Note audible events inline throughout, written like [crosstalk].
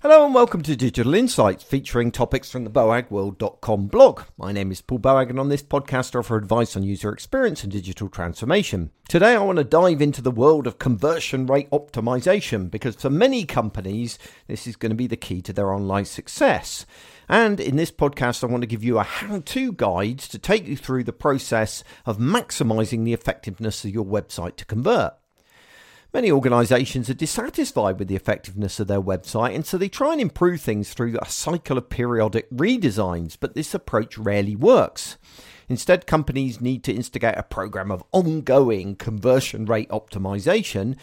Hello and welcome to Digital Insights featuring topics from the boagworld.com blog. My name is Paul Boag and on this podcast I offer advice on user experience and digital transformation. Today I want to dive into the world of conversion rate optimization because for many companies this is going to be the key to their online success. And in this podcast, I want to give you a how to guide to take you through the process of maximizing the effectiveness of your website to convert. Many organisations are dissatisfied with the effectiveness of their website, and so they try and improve things through a cycle of periodic redesigns, but this approach rarely works. Instead, companies need to instigate a program of ongoing conversion rate optimization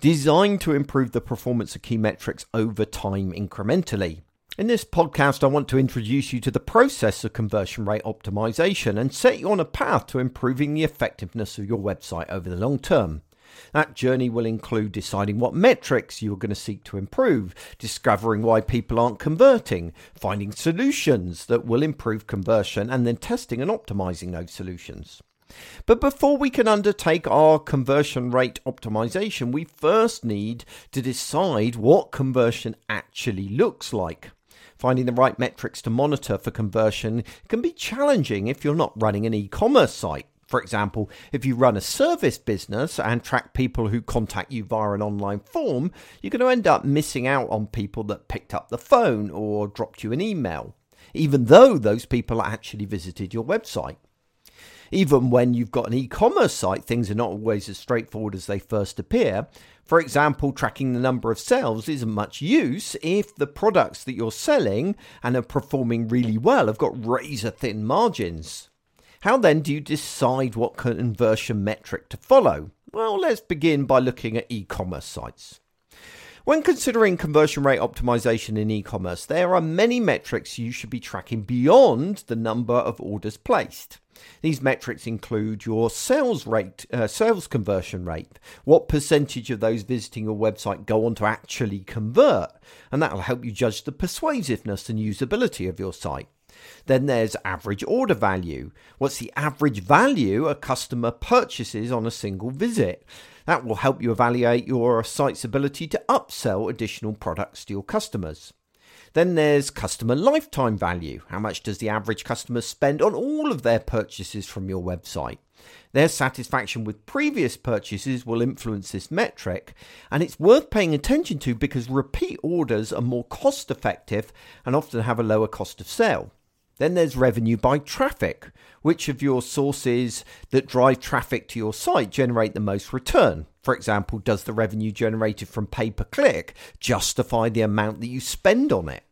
designed to improve the performance of key metrics over time incrementally. In this podcast, I want to introduce you to the process of conversion rate optimization and set you on a path to improving the effectiveness of your website over the long term. That journey will include deciding what metrics you are going to seek to improve, discovering why people aren't converting, finding solutions that will improve conversion, and then testing and optimizing those solutions. But before we can undertake our conversion rate optimization, we first need to decide what conversion actually looks like. Finding the right metrics to monitor for conversion can be challenging if you're not running an e commerce site. For example, if you run a service business and track people who contact you via an online form, you're going to end up missing out on people that picked up the phone or dropped you an email, even though those people actually visited your website. Even when you've got an e commerce site, things are not always as straightforward as they first appear. For example, tracking the number of sales isn't much use if the products that you're selling and are performing really well have got razor thin margins. How then do you decide what conversion metric to follow? Well, let's begin by looking at e commerce sites. When considering conversion rate optimization in e commerce, there are many metrics you should be tracking beyond the number of orders placed. These metrics include your sales rate, uh, sales conversion rate, what percentage of those visiting your website go on to actually convert, and that will help you judge the persuasiveness and usability of your site. Then there's average order value. What's the average value a customer purchases on a single visit? That will help you evaluate your site's ability to upsell additional products to your customers. Then there's customer lifetime value. How much does the average customer spend on all of their purchases from your website? Their satisfaction with previous purchases will influence this metric, and it's worth paying attention to because repeat orders are more cost effective and often have a lower cost of sale. Then there's revenue by traffic. Which of your sources that drive traffic to your site generate the most return? For example, does the revenue generated from pay per click justify the amount that you spend on it?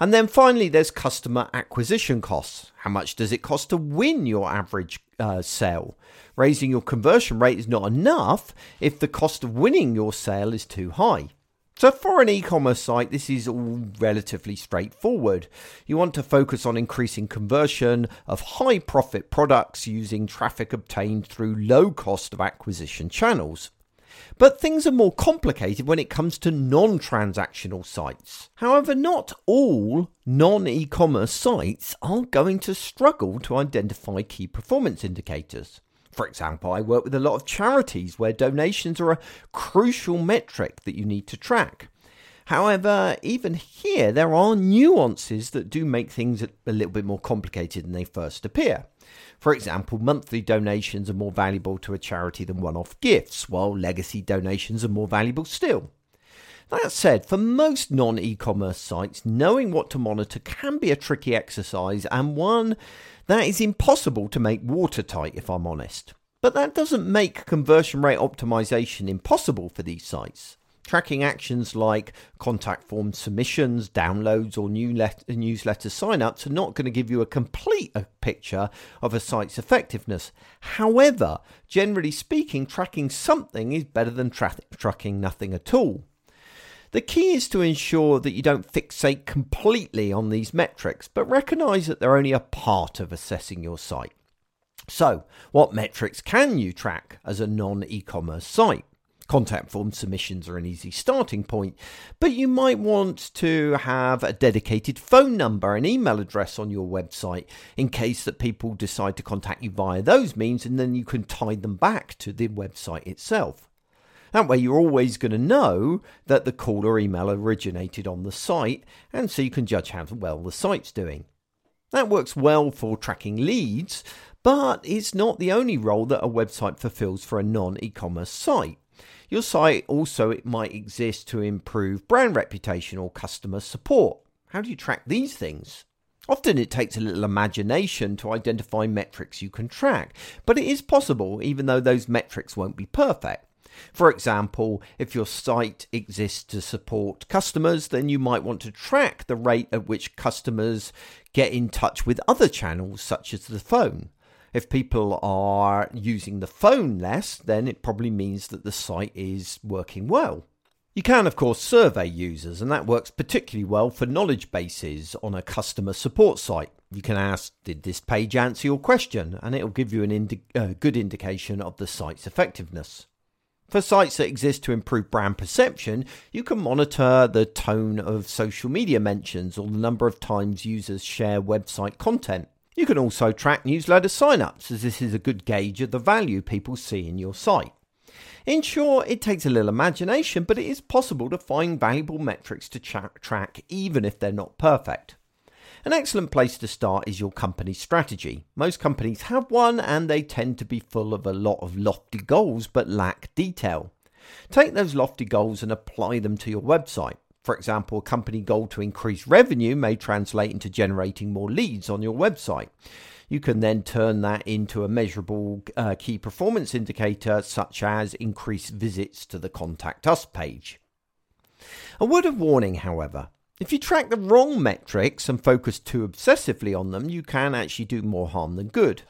And then finally, there's customer acquisition costs. How much does it cost to win your average uh, sale? Raising your conversion rate is not enough if the cost of winning your sale is too high. So, for an e commerce site, this is all relatively straightforward. You want to focus on increasing conversion of high profit products using traffic obtained through low cost of acquisition channels. But things are more complicated when it comes to non transactional sites. However, not all non e commerce sites are going to struggle to identify key performance indicators. For example, I work with a lot of charities where donations are a crucial metric that you need to track. However, even here, there are nuances that do make things a little bit more complicated than they first appear. For example, monthly donations are more valuable to a charity than one off gifts, while legacy donations are more valuable still. That said, for most non e commerce sites, knowing what to monitor can be a tricky exercise and one that is impossible to make watertight, if I'm honest. But that doesn't make conversion rate optimization impossible for these sites. Tracking actions like contact form submissions, downloads, or new newsletter signups are not going to give you a complete uh, picture of a site's effectiveness. However, generally speaking, tracking something is better than tra- tracking nothing at all. The key is to ensure that you don't fixate completely on these metrics, but recognize that they're only a part of assessing your site. So, what metrics can you track as a non e commerce site? Contact form submissions are an easy starting point, but you might want to have a dedicated phone number and email address on your website in case that people decide to contact you via those means, and then you can tie them back to the website itself. That way, you're always going to know that the call or email originated on the site, and so you can judge how well the site's doing. That works well for tracking leads, but it's not the only role that a website fulfills for a non e commerce site. Your site also it might exist to improve brand reputation or customer support. How do you track these things? Often it takes a little imagination to identify metrics you can track, but it is possible even though those metrics won't be perfect. For example, if your site exists to support customers, then you might want to track the rate at which customers get in touch with other channels, such as the phone. If people are using the phone less, then it probably means that the site is working well. You can, of course, survey users, and that works particularly well for knowledge bases on a customer support site. You can ask, Did this page answer your question? and it'll give you a indi- uh, good indication of the site's effectiveness. For sites that exist to improve brand perception, you can monitor the tone of social media mentions or the number of times users share website content. You can also track newsletter signups, as this is a good gauge of the value people see in your site. In short, it takes a little imagination, but it is possible to find valuable metrics to tra- track even if they're not perfect. An excellent place to start is your company strategy. Most companies have one and they tend to be full of a lot of lofty goals but lack detail. Take those lofty goals and apply them to your website. For example, a company goal to increase revenue may translate into generating more leads on your website. You can then turn that into a measurable uh, key performance indicator, such as increased visits to the Contact Us page. A word of warning, however. If you track the wrong metrics and focus too obsessively on them, you can actually do more harm than good.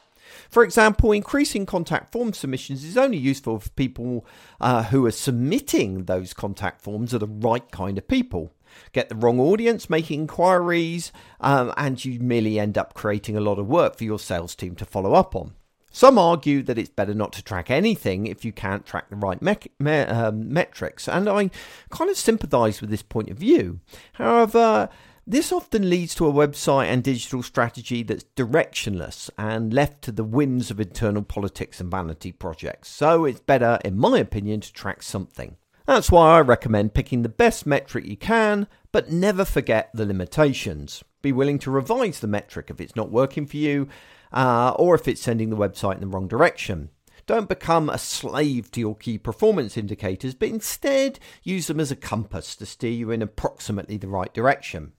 For example, increasing contact form submissions is only useful for people uh, who are submitting those contact forms are the right kind of people. Get the wrong audience making inquiries, um, and you merely end up creating a lot of work for your sales team to follow up on. Some argue that it's better not to track anything if you can't track the right me- me- um, metrics, and I kind of sympathise with this point of view. However, this often leads to a website and digital strategy that's directionless and left to the whims of internal politics and vanity projects. So it's better, in my opinion, to track something. That's why I recommend picking the best metric you can, but never forget the limitations. Be willing to revise the metric if it's not working for you, uh, or if it's sending the website in the wrong direction. Don't become a slave to your key performance indicators, but instead use them as a compass to steer you in approximately the right direction.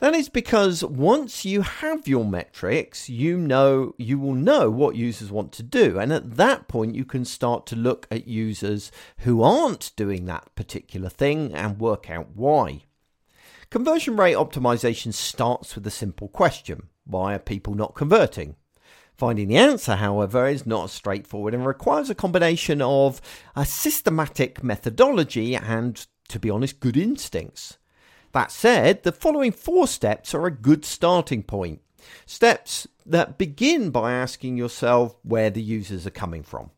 That is because once you have your metrics, you know you will know what users want to do. And at that point you can start to look at users who aren't doing that particular thing and work out why. Conversion rate optimization starts with a simple question. Why are people not converting? Finding the answer, however, is not straightforward and requires a combination of a systematic methodology and, to be honest, good instincts. That said, the following four steps are a good starting point. Steps that begin by asking yourself where the users are coming from.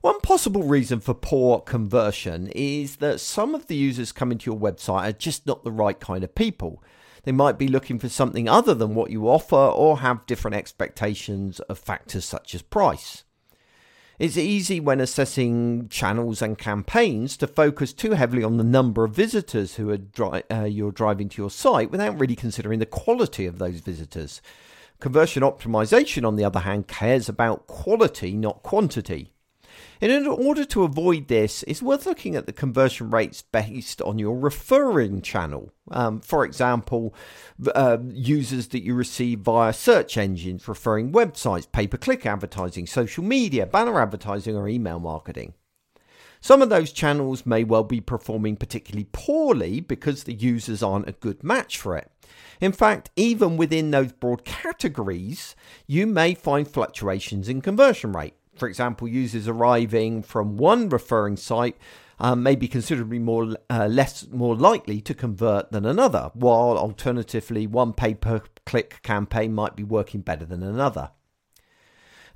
One possible reason for poor conversion is that some of the users coming to your website are just not the right kind of people. They might be looking for something other than what you offer or have different expectations of factors such as price. It's easy when assessing channels and campaigns to focus too heavily on the number of visitors who are dri- uh, you're driving to your site without really considering the quality of those visitors. Conversion optimization, on the other hand, cares about quality, not quantity. In order to avoid this, it's worth looking at the conversion rates based on your referring channel. Um, for example, uh, users that you receive via search engines, referring websites, pay per click advertising, social media, banner advertising, or email marketing. Some of those channels may well be performing particularly poorly because the users aren't a good match for it. In fact, even within those broad categories, you may find fluctuations in conversion rate. For example, users arriving from one referring site um, may be considerably more uh, less more likely to convert than another, while alternatively one pay per click campaign might be working better than another.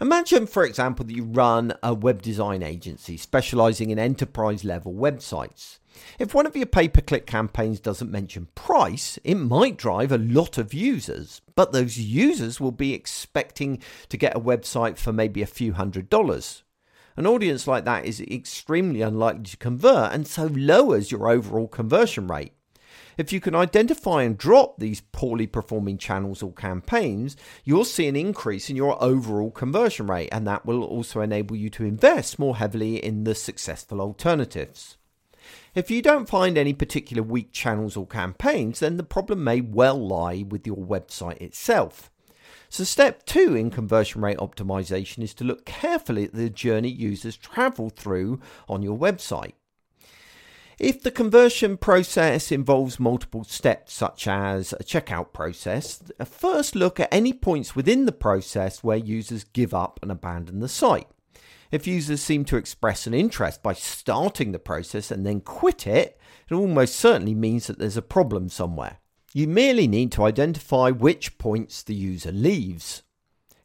Imagine, for example, that you run a web design agency specializing in enterprise level websites. If one of your pay per click campaigns doesn't mention price, it might drive a lot of users, but those users will be expecting to get a website for maybe a few hundred dollars. An audience like that is extremely unlikely to convert and so lowers your overall conversion rate. If you can identify and drop these poorly performing channels or campaigns, you'll see an increase in your overall conversion rate, and that will also enable you to invest more heavily in the successful alternatives. If you don't find any particular weak channels or campaigns, then the problem may well lie with your website itself. So, step two in conversion rate optimization is to look carefully at the journey users travel through on your website. If the conversion process involves multiple steps, such as a checkout process, first look at any points within the process where users give up and abandon the site. If users seem to express an interest by starting the process and then quit it, it almost certainly means that there's a problem somewhere. You merely need to identify which points the user leaves.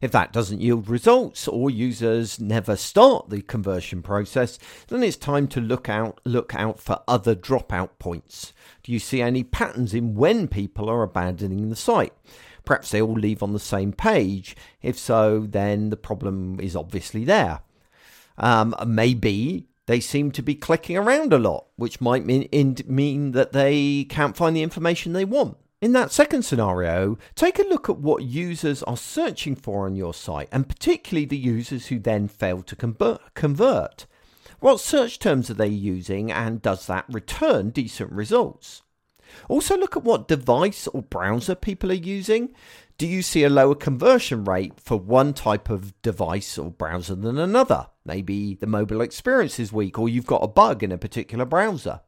If that doesn't yield results or users never start the conversion process, then it's time to look out look out for other dropout points. Do you see any patterns in when people are abandoning the site? Perhaps they all leave on the same page. If so, then the problem is obviously there. Um, maybe they seem to be clicking around a lot, which might mean, in, mean that they can't find the information they want. In that second scenario, take a look at what users are searching for on your site, and particularly the users who then fail to convert. What search terms are they using, and does that return decent results? Also, look at what device or browser people are using. Do you see a lower conversion rate for one type of device or browser than another? Maybe the mobile experience is weak, or you've got a bug in a particular browser.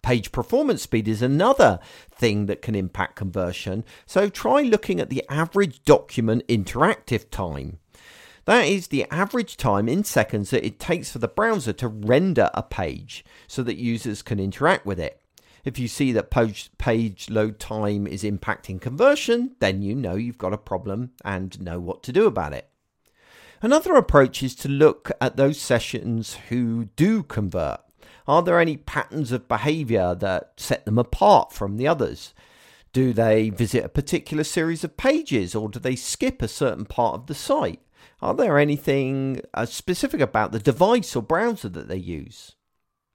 Page performance speed is another thing that can impact conversion. So try looking at the average document interactive time. That is the average time in seconds that it takes for the browser to render a page so that users can interact with it. If you see that page, load time is impacting conversion, then you know you've got a problem and know what to do about it. Another approach is to look at those sessions who do convert. Are there any patterns of behavior that set them apart from the others? Do they visit a particular series of pages or do they skip a certain part of the site? Are there anything uh, specific about the device or browser that they use?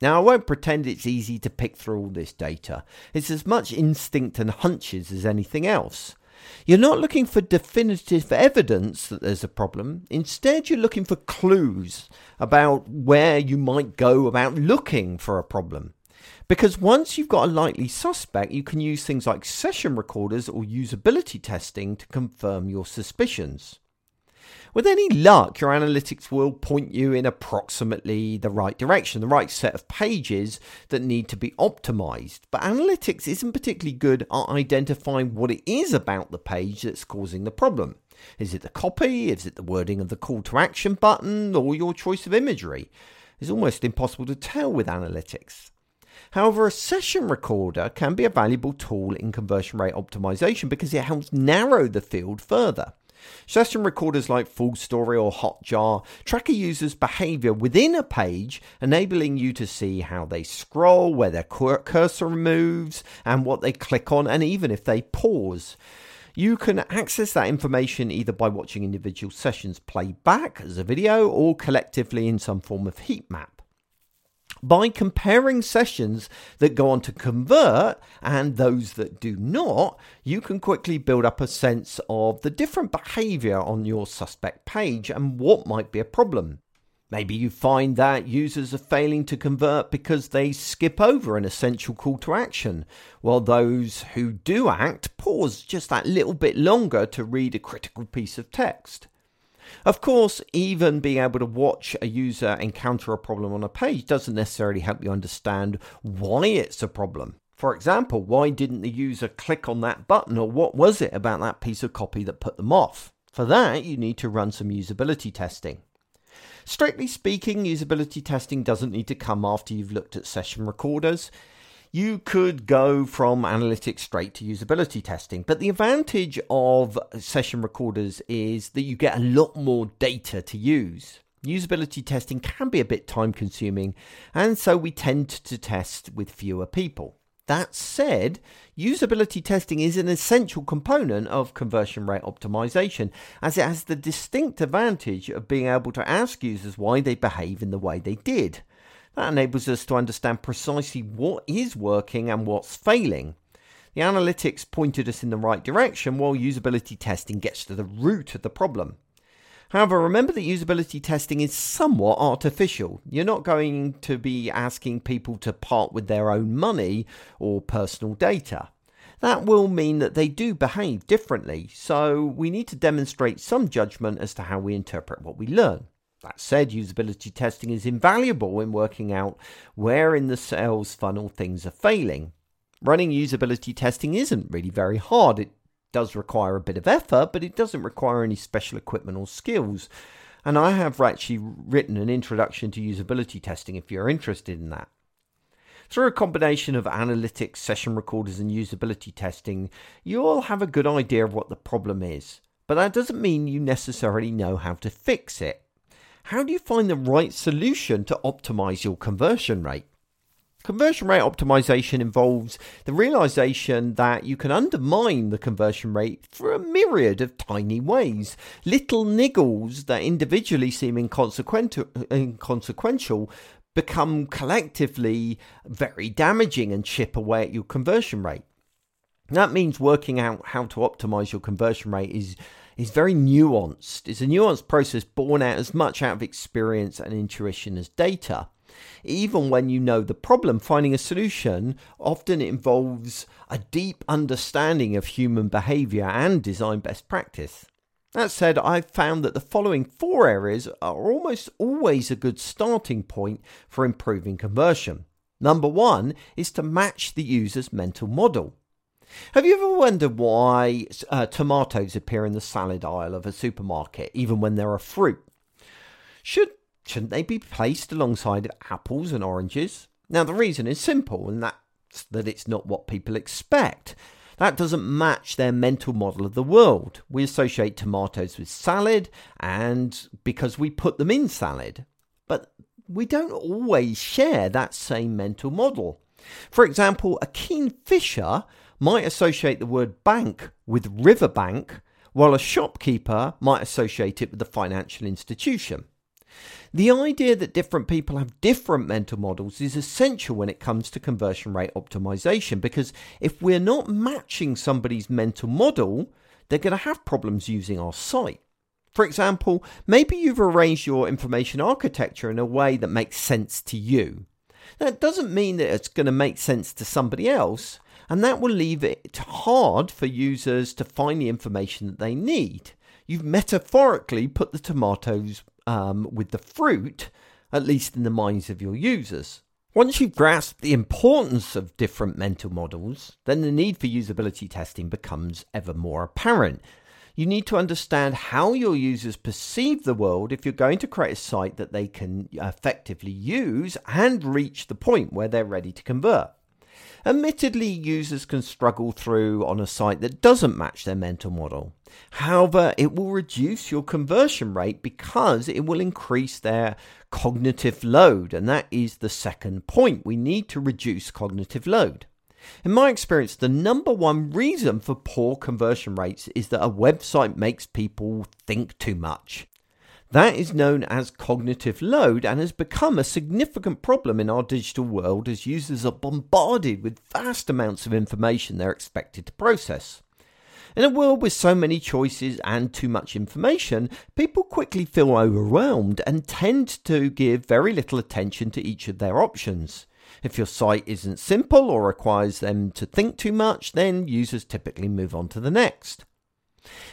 Now, I won't pretend it's easy to pick through all this data. It's as much instinct and hunches as anything else. You're not looking for definitive evidence that there's a problem. Instead, you're looking for clues about where you might go about looking for a problem. Because once you've got a likely suspect, you can use things like session recorders or usability testing to confirm your suspicions. With any luck, your analytics will point you in approximately the right direction, the right set of pages that need to be optimized. But analytics isn't particularly good at identifying what it is about the page that's causing the problem. Is it the copy? Is it the wording of the call to action button? Or your choice of imagery? It's almost impossible to tell with analytics. However, a session recorder can be a valuable tool in conversion rate optimization because it helps narrow the field further. Session recorders like FullStory or Hotjar track a user's behavior within a page, enabling you to see how they scroll, where their cursor moves, and what they click on, and even if they pause. You can access that information either by watching individual sessions play back as a video or collectively in some form of heat map by comparing sessions that go on to convert and those that do not, you can quickly build up a sense of the different behavior on your suspect page and what might be a problem. Maybe you find that users are failing to convert because they skip over an essential call to action, while those who do act pause just that little bit longer to read a critical piece of text. Of course, even being able to watch a user encounter a problem on a page doesn't necessarily help you understand why it's a problem. For example, why didn't the user click on that button or what was it about that piece of copy that put them off? For that, you need to run some usability testing. Strictly speaking, usability testing doesn't need to come after you've looked at session recorders you could go from analytics straight to usability testing. But the advantage of session recorders is that you get a lot more data to use. Usability testing can be a bit time consuming, and so we tend to test with fewer people. That said, usability testing is an essential component of conversion rate optimization as it has the distinct advantage of being able to ask users why they behave in the way they did. That enables us to understand precisely what is working and what's failing. The analytics pointed us in the right direction while usability testing gets to the root of the problem. However, remember that usability testing is somewhat artificial. You're not going to be asking people to part with their own money or personal data. That will mean that they do behave differently, so we need to demonstrate some judgment as to how we interpret what we learn. That said, usability testing is invaluable in working out where in the sales funnel things are failing. Running usability testing isn't really very hard. It does require a bit of effort, but it doesn't require any special equipment or skills. And I have actually written an introduction to usability testing if you're interested in that. Through a combination of analytics, session recorders, and usability testing, you'll have a good idea of what the problem is. But that doesn't mean you necessarily know how to fix it. How do you find the right solution to optimize your conversion rate? Conversion rate optimization involves the realization that you can undermine the conversion rate through a myriad of tiny ways. Little niggles that individually seem inconsequential become collectively very damaging and chip away at your conversion rate. That means working out how to optimize your conversion rate is is very nuanced. It's a nuanced process born out as much out of experience and intuition as data. Even when you know the problem, finding a solution often involves a deep understanding of human behavior and design best practice. That said, I've found that the following four areas are almost always a good starting point for improving conversion. Number one is to match the user's mental model. Have you ever wondered why uh, tomatoes appear in the salad aisle of a supermarket, even when they're a fruit? Should Shouldn't they be placed alongside apples and oranges? Now, the reason is simple, and that's that it's not what people expect. That doesn't match their mental model of the world. We associate tomatoes with salad, and because we put them in salad. But we don't always share that same mental model. For example, a keen fisher might associate the word bank with riverbank, while a shopkeeper might associate it with a financial institution. The idea that different people have different mental models is essential when it comes to conversion rate optimization because if we're not matching somebody's mental model, they're going to have problems using our site. For example, maybe you've arranged your information architecture in a way that makes sense to you. That doesn't mean that it's going to make sense to somebody else, and that will leave it hard for users to find the information that they need. You've metaphorically put the tomatoes um, with the fruit, at least in the minds of your users. Once you've grasped the importance of different mental models, then the need for usability testing becomes ever more apparent. You need to understand how your users perceive the world if you're going to create a site that they can effectively use and reach the point where they're ready to convert. Admittedly, users can struggle through on a site that doesn't match their mental model. However, it will reduce your conversion rate because it will increase their cognitive load, and that is the second point. We need to reduce cognitive load. In my experience, the number one reason for poor conversion rates is that a website makes people think too much. That is known as cognitive load and has become a significant problem in our digital world as users are bombarded with vast amounts of information they're expected to process. In a world with so many choices and too much information, people quickly feel overwhelmed and tend to give very little attention to each of their options. If your site isn't simple or requires them to think too much, then users typically move on to the next.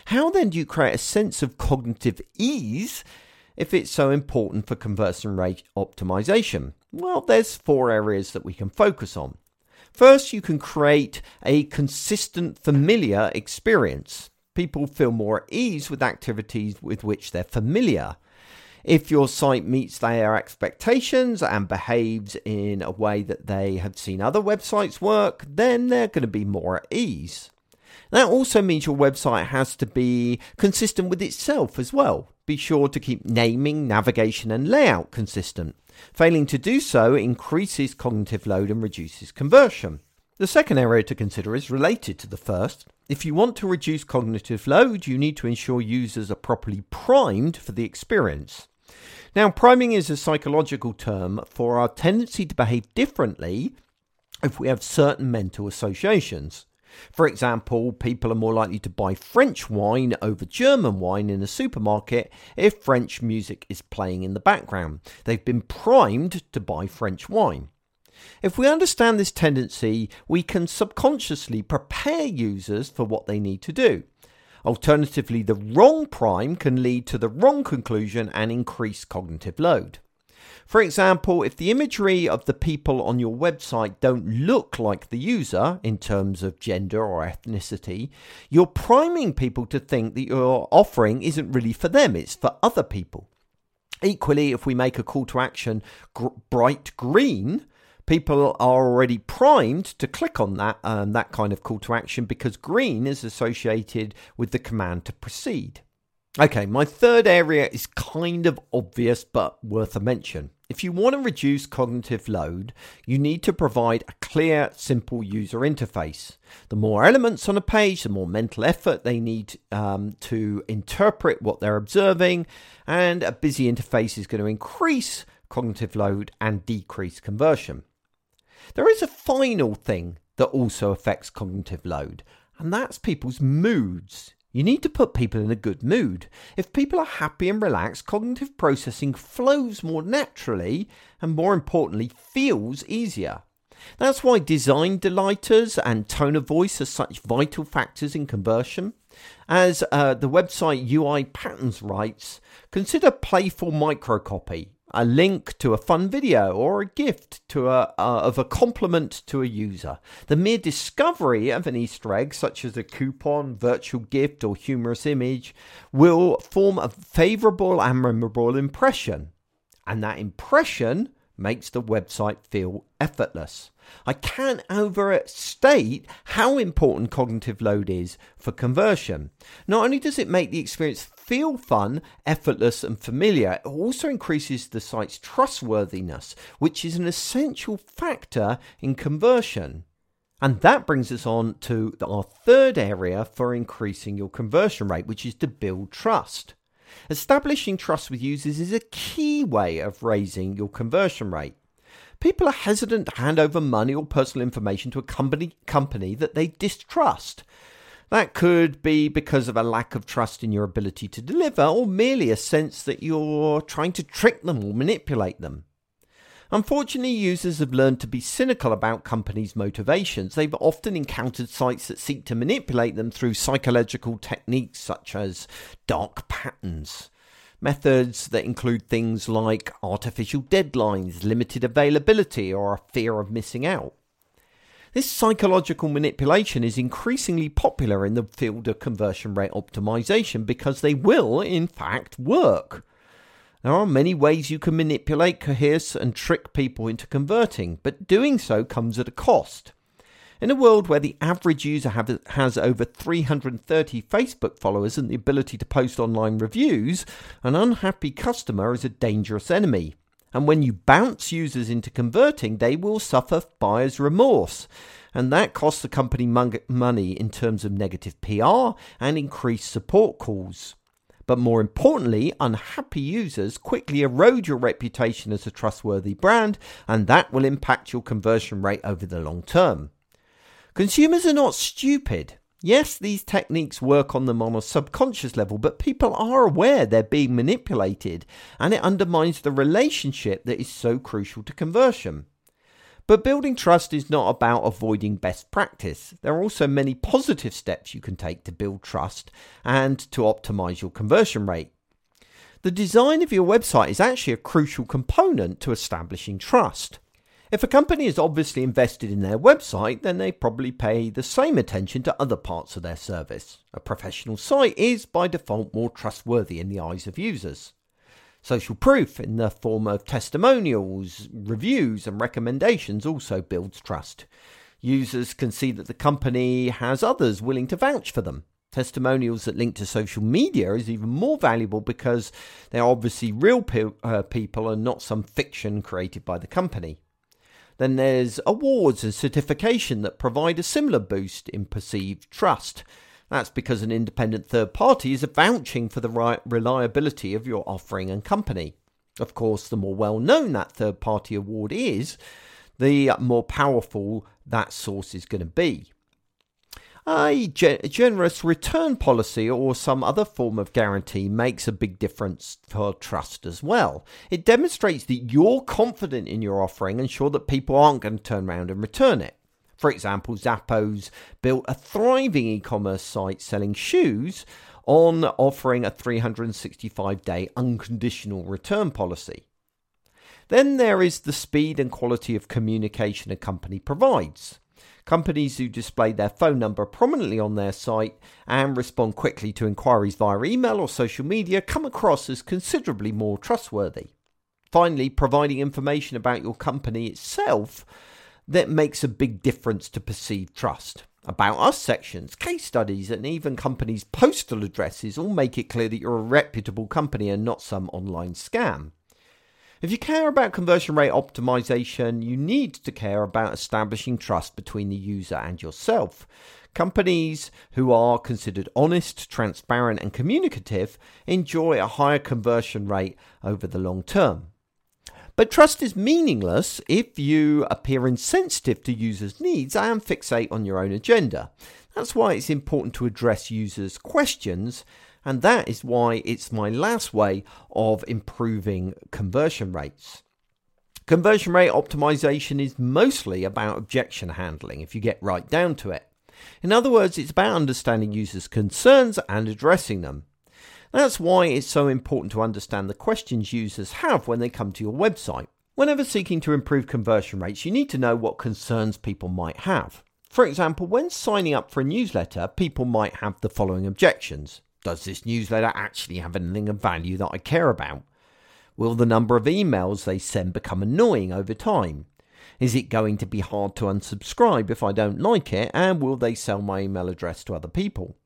How then do you create a sense of cognitive ease if it's so important for conversion rate optimization? Well, there's four areas that we can focus on. First, you can create a consistent, familiar experience. People feel more at ease with activities with which they're familiar. If your site meets their expectations and behaves in a way that they have seen other websites work, then they're going to be more at ease. That also means your website has to be consistent with itself as well. Be sure to keep naming, navigation, and layout consistent. Failing to do so increases cognitive load and reduces conversion. The second area to consider is related to the first. If you want to reduce cognitive load, you need to ensure users are properly primed for the experience. Now, priming is a psychological term for our tendency to behave differently if we have certain mental associations. For example, people are more likely to buy French wine over German wine in a supermarket if French music is playing in the background. They've been primed to buy French wine. If we understand this tendency, we can subconsciously prepare users for what they need to do. Alternatively, the wrong prime can lead to the wrong conclusion and increase cognitive load. For example, if the imagery of the people on your website don't look like the user in terms of gender or ethnicity, you're priming people to think that your offering isn't really for them, it's for other people. Equally, if we make a call to action gr- bright green, people are already primed to click on that um, that kind of call to action because green is associated with the command to proceed. Okay, my third area is kind of obvious but worth a mention. If you want to reduce cognitive load, you need to provide a clear, simple user interface. The more elements on a page, the more mental effort they need um, to interpret what they're observing, and a busy interface is going to increase cognitive load and decrease conversion. There is a final thing that also affects cognitive load, and that's people's moods. You need to put people in a good mood. If people are happy and relaxed, cognitive processing flows more naturally and, more importantly, feels easier. That's why design delighters and tone of voice are such vital factors in conversion. As uh, the website UI Patterns writes, consider playful microcopy a link to a fun video or a gift to a, uh, of a compliment to a user. The mere discovery of an Easter egg, such as a coupon, virtual gift, or humorous image, will form a favorable and memorable impression. And that impression makes the website feel effortless. I can't overstate how important cognitive load is for conversion. Not only does it make the experience feel fun, effortless, and familiar, it also increases the site's trustworthiness, which is an essential factor in conversion. And that brings us on to our third area for increasing your conversion rate, which is to build trust. Establishing trust with users is a key way of raising your conversion rate. People are hesitant to hand over money or personal information to a company, company that they distrust. That could be because of a lack of trust in your ability to deliver, or merely a sense that you're trying to trick them or manipulate them. Unfortunately, users have learned to be cynical about companies' motivations. They've often encountered sites that seek to manipulate them through psychological techniques such as dark patterns. Methods that include things like artificial deadlines, limited availability, or a fear of missing out. This psychological manipulation is increasingly popular in the field of conversion rate optimization because they will, in fact, work. There are many ways you can manipulate, coerce, and trick people into converting, but doing so comes at a cost. In a world where the average user have, has over 330 Facebook followers and the ability to post online reviews, an unhappy customer is a dangerous enemy. And when you bounce users into converting, they will suffer buyer's remorse. And that costs the company money in terms of negative PR and increased support calls. But more importantly, unhappy users quickly erode your reputation as a trustworthy brand, and that will impact your conversion rate over the long term. Consumers are not stupid. Yes, these techniques work on them on a subconscious level, but people are aware they're being manipulated, and it undermines the relationship that is so crucial to conversion. But building trust is not about avoiding best practice. There are also many positive steps you can take to build trust and to optimize your conversion rate. The design of your website is actually a crucial component to establishing trust. If a company is obviously invested in their website, then they probably pay the same attention to other parts of their service. A professional site is by default more trustworthy in the eyes of users. Social proof in the form of testimonials, reviews, and recommendations also builds trust. Users can see that the company has others willing to vouch for them. Testimonials that link to social media is even more valuable because they're obviously real pe- uh, people and not some fiction created by the company. Then there's awards and certification that provide a similar boost in perceived trust. That's because an independent third party is vouching for the reliability of your offering and company. Of course, the more well known that third party award is, the more powerful that source is going to be. A generous return policy or some other form of guarantee makes a big difference for trust as well. It demonstrates that you're confident in your offering and sure that people aren't going to turn around and return it. For example, Zappos built a thriving e commerce site selling shoes on offering a 365 day unconditional return policy. Then there is the speed and quality of communication a company provides. Companies who display their phone number prominently on their site and respond quickly to inquiries via email or social media come across as considerably more trustworthy. Finally, providing information about your company itself that makes a big difference to perceived trust. About Us sections, case studies, and even companies' postal addresses all make it clear that you're a reputable company and not some online scam. If you care about conversion rate optimization, you need to care about establishing trust between the user and yourself. Companies who are considered honest, transparent, and communicative enjoy a higher conversion rate over the long term. But trust is meaningless if you appear insensitive to users' needs and fixate on your own agenda. That's why it's important to address users' questions, and that is why it's my last way of improving conversion rates. Conversion rate optimization is mostly about objection handling if you get right down to it. In other words, it's about understanding users' concerns and addressing them. That's why it's so important to understand the questions users have when they come to your website. Whenever seeking to improve conversion rates, you need to know what concerns people might have. For example, when signing up for a newsletter, people might have the following objections Does this newsletter actually have anything of value that I care about? Will the number of emails they send become annoying over time? Is it going to be hard to unsubscribe if I don't like it? And will they sell my email address to other people?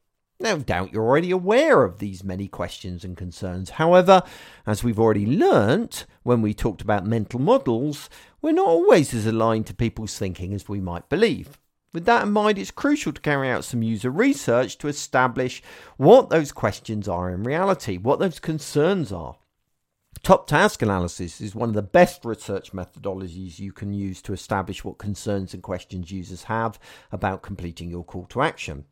No doubt you're already aware of these many questions and concerns. However, as we've already learnt when we talked about mental models, we're not always as aligned to people's thinking as we might believe. With that in mind, it's crucial to carry out some user research to establish what those questions are in reality, what those concerns are. Top task analysis is one of the best research methodologies you can use to establish what concerns and questions users have about completing your call to action.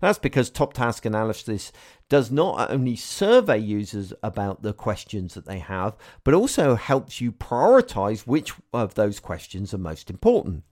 That's because Top Task Analysis does not only survey users about the questions that they have, but also helps you prioritize which of those questions are most important.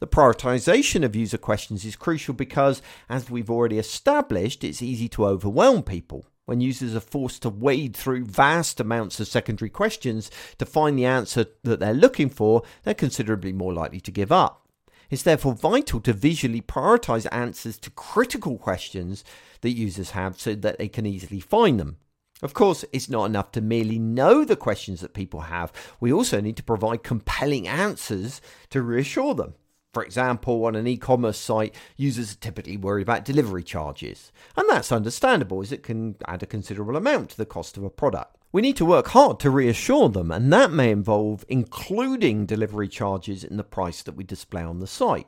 The prioritization of user questions is crucial because, as we've already established, it's easy to overwhelm people. When users are forced to wade through vast amounts of secondary questions to find the answer that they're looking for, they're considerably more likely to give up. It's therefore vital to visually prioritize answers to critical questions that users have so that they can easily find them. Of course, it's not enough to merely know the questions that people have. We also need to provide compelling answers to reassure them. For example, on an e commerce site, users are typically worried about delivery charges. And that's understandable as it can add a considerable amount to the cost of a product. We need to work hard to reassure them, and that may involve including delivery charges in the price that we display on the site.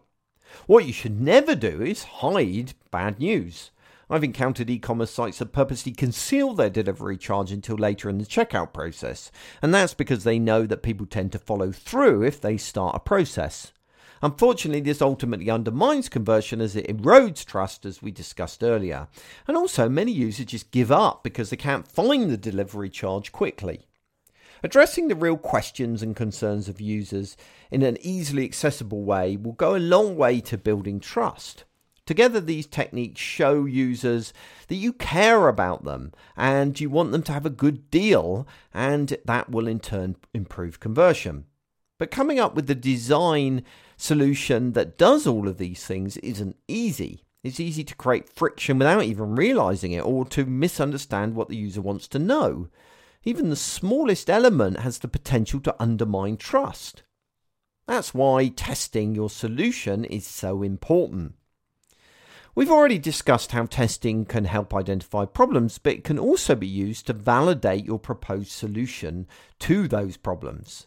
What you should never do is hide bad news. I've encountered e commerce sites that purposely conceal their delivery charge until later in the checkout process, and that's because they know that people tend to follow through if they start a process. Unfortunately, this ultimately undermines conversion as it erodes trust, as we discussed earlier. And also, many users just give up because they can't find the delivery charge quickly. Addressing the real questions and concerns of users in an easily accessible way will go a long way to building trust. Together, these techniques show users that you care about them and you want them to have a good deal, and that will in turn improve conversion. But coming up with the design solution that does all of these things isn't easy. It's easy to create friction without even realizing it or to misunderstand what the user wants to know. Even the smallest element has the potential to undermine trust. That's why testing your solution is so important. We've already discussed how testing can help identify problems, but it can also be used to validate your proposed solution to those problems.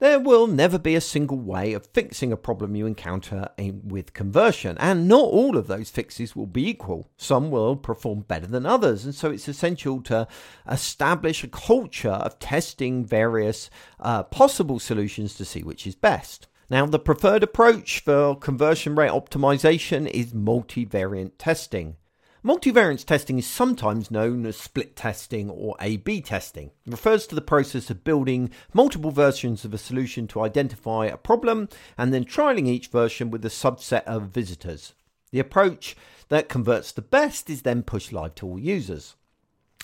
There will never be a single way of fixing a problem you encounter with conversion, and not all of those fixes will be equal. Some will perform better than others, and so it's essential to establish a culture of testing various uh, possible solutions to see which is best. Now, the preferred approach for conversion rate optimization is multivariate testing. Multivariate testing is sometimes known as split testing or A B testing. It refers to the process of building multiple versions of a solution to identify a problem and then trialing each version with a subset of visitors. The approach that converts the best is then pushed live to all users.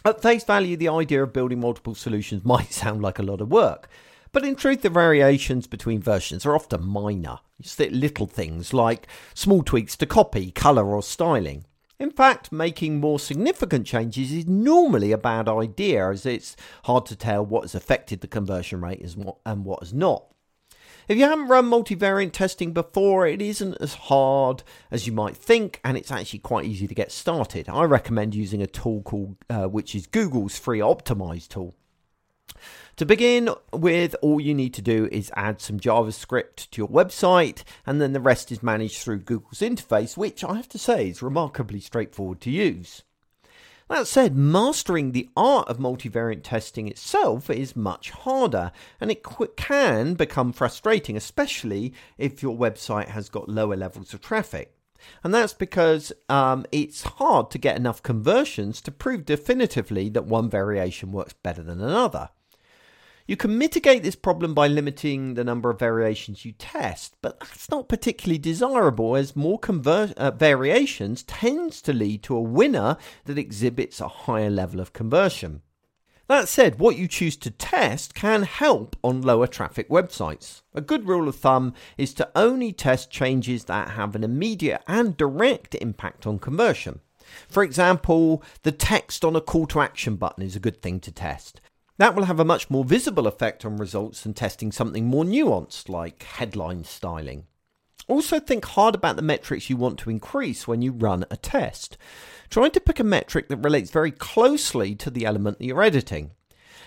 At face value, the idea of building multiple solutions [laughs] might sound like a lot of work, but in truth, the variations between versions are often minor. Just little things like small tweaks to copy, colour, or styling. In fact, making more significant changes is normally a bad idea as it's hard to tell what has affected the conversion rate and what has not. If you haven't run multivariate testing before, it isn't as hard as you might think, and it's actually quite easy to get started. I recommend using a tool called, uh, which is Google's free Optimize tool. To begin with, all you need to do is add some JavaScript to your website, and then the rest is managed through Google's interface, which I have to say is remarkably straightforward to use. That said, mastering the art of multivariate testing itself is much harder, and it can become frustrating, especially if your website has got lower levels of traffic. And that's because um, it's hard to get enough conversions to prove definitively that one variation works better than another. You can mitigate this problem by limiting the number of variations you test, but that's not particularly desirable as more conver- uh, variations tends to lead to a winner that exhibits a higher level of conversion. That said, what you choose to test can help on lower traffic websites. A good rule of thumb is to only test changes that have an immediate and direct impact on conversion. For example, the text on a call to action button is a good thing to test. That will have a much more visible effect on results than testing something more nuanced like headline styling. Also, think hard about the metrics you want to increase when you run a test. Try to pick a metric that relates very closely to the element that you're editing.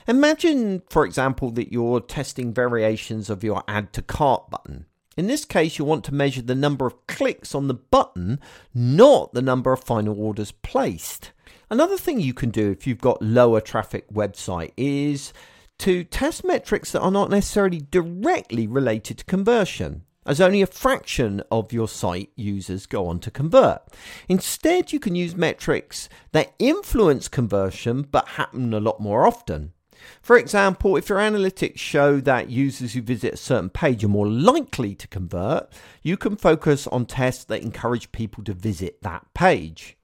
Imagine, for example, that you're testing variations of your add to cart button. In this case, you want to measure the number of clicks on the button, not the number of final orders placed. Another thing you can do if you've got lower traffic website is to test metrics that are not necessarily directly related to conversion as only a fraction of your site users go on to convert. Instead, you can use metrics that influence conversion but happen a lot more often. For example, if your analytics show that users who visit a certain page are more likely to convert, you can focus on tests that encourage people to visit that page.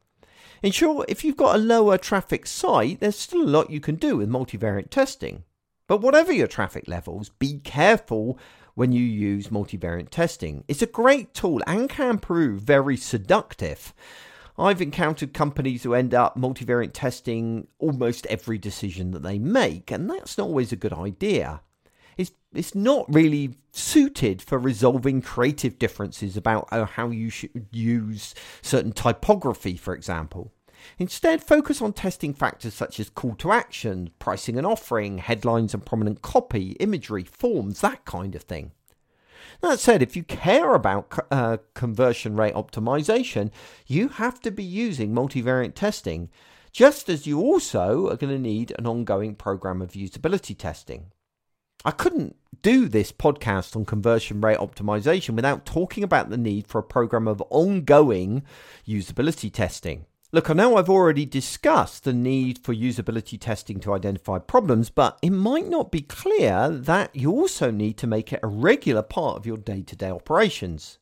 In short, if you've got a lower traffic site, there's still a lot you can do with multivariate testing. But whatever your traffic levels, be careful when you use multivariate testing. It's a great tool and can prove very seductive. I've encountered companies who end up multivariate testing almost every decision that they make, and that's not always a good idea. It's, it's not really suited for resolving creative differences about uh, how you should use certain typography, for example. Instead, focus on testing factors such as call to action, pricing and offering, headlines and prominent copy, imagery, forms, that kind of thing. That said, if you care about uh, conversion rate optimization, you have to be using multivariate testing, just as you also are going to need an ongoing program of usability testing. I couldn't do this podcast on conversion rate optimization without talking about the need for a program of ongoing usability testing. Look, I know I've already discussed the need for usability testing to identify problems, but it might not be clear that you also need to make it a regular part of your day to day operations.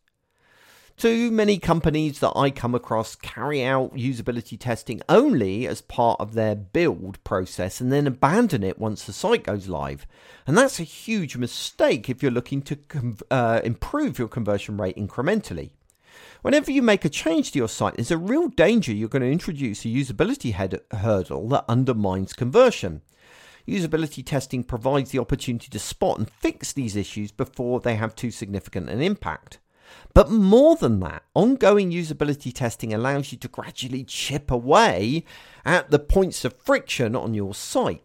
Too many companies that I come across carry out usability testing only as part of their build process and then abandon it once the site goes live. And that's a huge mistake if you're looking to uh, improve your conversion rate incrementally. Whenever you make a change to your site, there's a real danger you're going to introduce a usability head- hurdle that undermines conversion. Usability testing provides the opportunity to spot and fix these issues before they have too significant an impact. But more than that, ongoing usability testing allows you to gradually chip away at the points of friction on your site.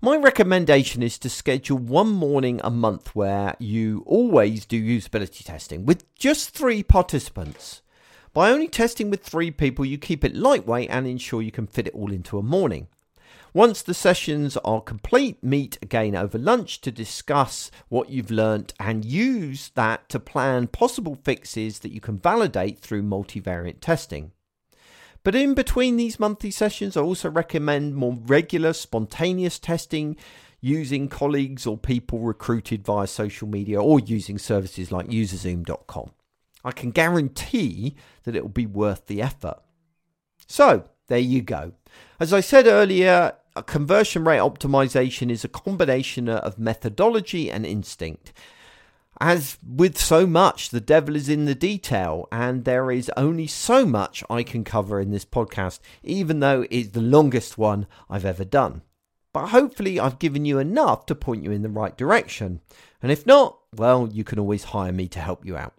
My recommendation is to schedule one morning a month where you always do usability testing with just three participants. By only testing with three people, you keep it lightweight and ensure you can fit it all into a morning. Once the sessions are complete, meet again over lunch to discuss what you've learnt and use that to plan possible fixes that you can validate through multivariate testing. But in between these monthly sessions, I also recommend more regular, spontaneous testing using colleagues or people recruited via social media or using services like userzoom.com. I can guarantee that it will be worth the effort. So, there you go. As I said earlier, a conversion rate optimization is a combination of methodology and instinct. As with so much, the devil is in the detail, and there is only so much I can cover in this podcast, even though it's the longest one I've ever done. But hopefully, I've given you enough to point you in the right direction. And if not, well, you can always hire me to help you out.